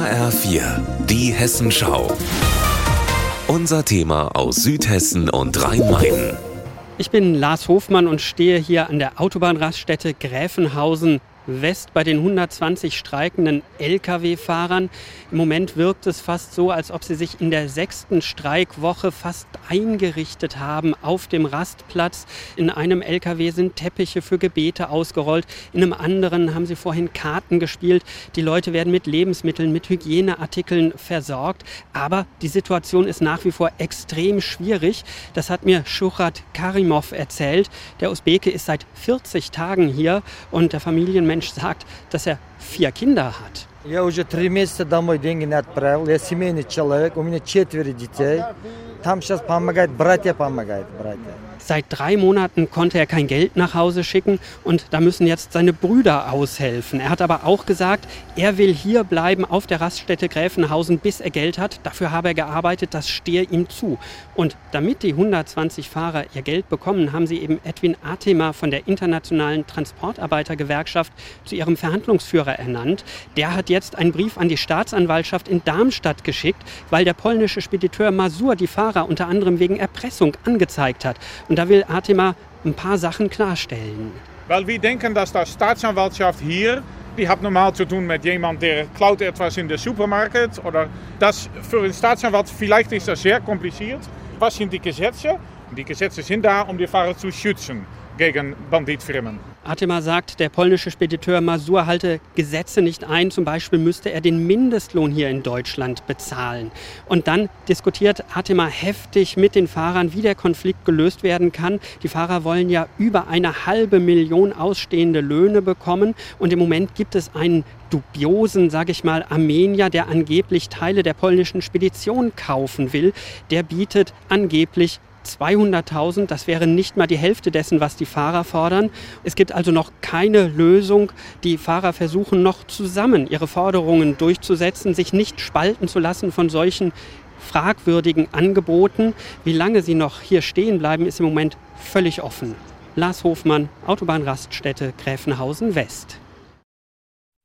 HR4, die Hessenschau. Unser Thema aus Südhessen und Rhein-Main. Ich bin Lars Hofmann und stehe hier an der Autobahnraststätte Gräfenhausen West bei den 120 streikenden Lkw-Fahrern. Im Moment wirkt es fast so, als ob sie sich in der sechsten Streikwoche fast eingerichtet haben auf dem Rastplatz. In einem Lkw sind Teppiche für Gebete ausgerollt, in einem anderen haben sie vorhin Karten gespielt. Die Leute werden mit Lebensmitteln, mit Hygieneartikeln versorgt. Aber die Situation ist nach wie vor extrem schwierig. Das hat mir Shurat Karimov erzählt. Der Usbeke ist seit 40 Tagen hier und der Familienmensch Mensch sagt, dass er vier Kinder hat. Я уже три месяца домой деньги не отправил. Я семейный человек, у меня четверо детей. Seit drei Monaten konnte er kein Geld nach Hause schicken und da müssen jetzt seine Brüder aushelfen. Er hat aber auch gesagt, er will hier bleiben auf der Raststätte Gräfenhausen, bis er Geld hat. Dafür habe er gearbeitet, das stehe ihm zu. Und damit die 120 Fahrer ihr Geld bekommen, haben sie eben Edwin Atema von der Internationalen Transportarbeitergewerkschaft zu ihrem Verhandlungsführer ernannt. Der hat jetzt einen Brief an die Staatsanwaltschaft in Darmstadt geschickt, weil der polnische Spediteur Masur die Fahrer unter anderem wegen Erpressung angezeigt hat. Und da will Atema ein paar Sachen klarstellen. Weil wir denken, dass die Staatsanwaltschaft hier die hat normaal zu tun mit jemand, der klaut etwas in der Supermarkt. Oder das für einen Staatsanwalt, vielleicht ist das sehr kompliziert. Was sind die Gesetze? Die Gesetze sind da, um die Fahrer zu schützen gegen Banditfirmen. Atema sagt, der polnische Spediteur Masur halte Gesetze nicht ein. Zum Beispiel müsste er den Mindestlohn hier in Deutschland bezahlen. Und dann diskutiert Atema heftig mit den Fahrern, wie der Konflikt gelöst werden kann. Die Fahrer wollen ja über eine halbe Million ausstehende Löhne bekommen. Und im Moment gibt es einen dubiosen, sage ich mal, Armenier, der angeblich Teile der polnischen Spedition kaufen will. Der bietet angeblich 200.000, das wäre nicht mal die Hälfte dessen, was die Fahrer fordern. Es gibt also noch keine Lösung. Die Fahrer versuchen noch zusammen ihre Forderungen durchzusetzen, sich nicht spalten zu lassen von solchen fragwürdigen Angeboten. Wie lange sie noch hier stehen bleiben, ist im Moment völlig offen. Lars Hofmann, Autobahnraststätte Gräfenhausen West.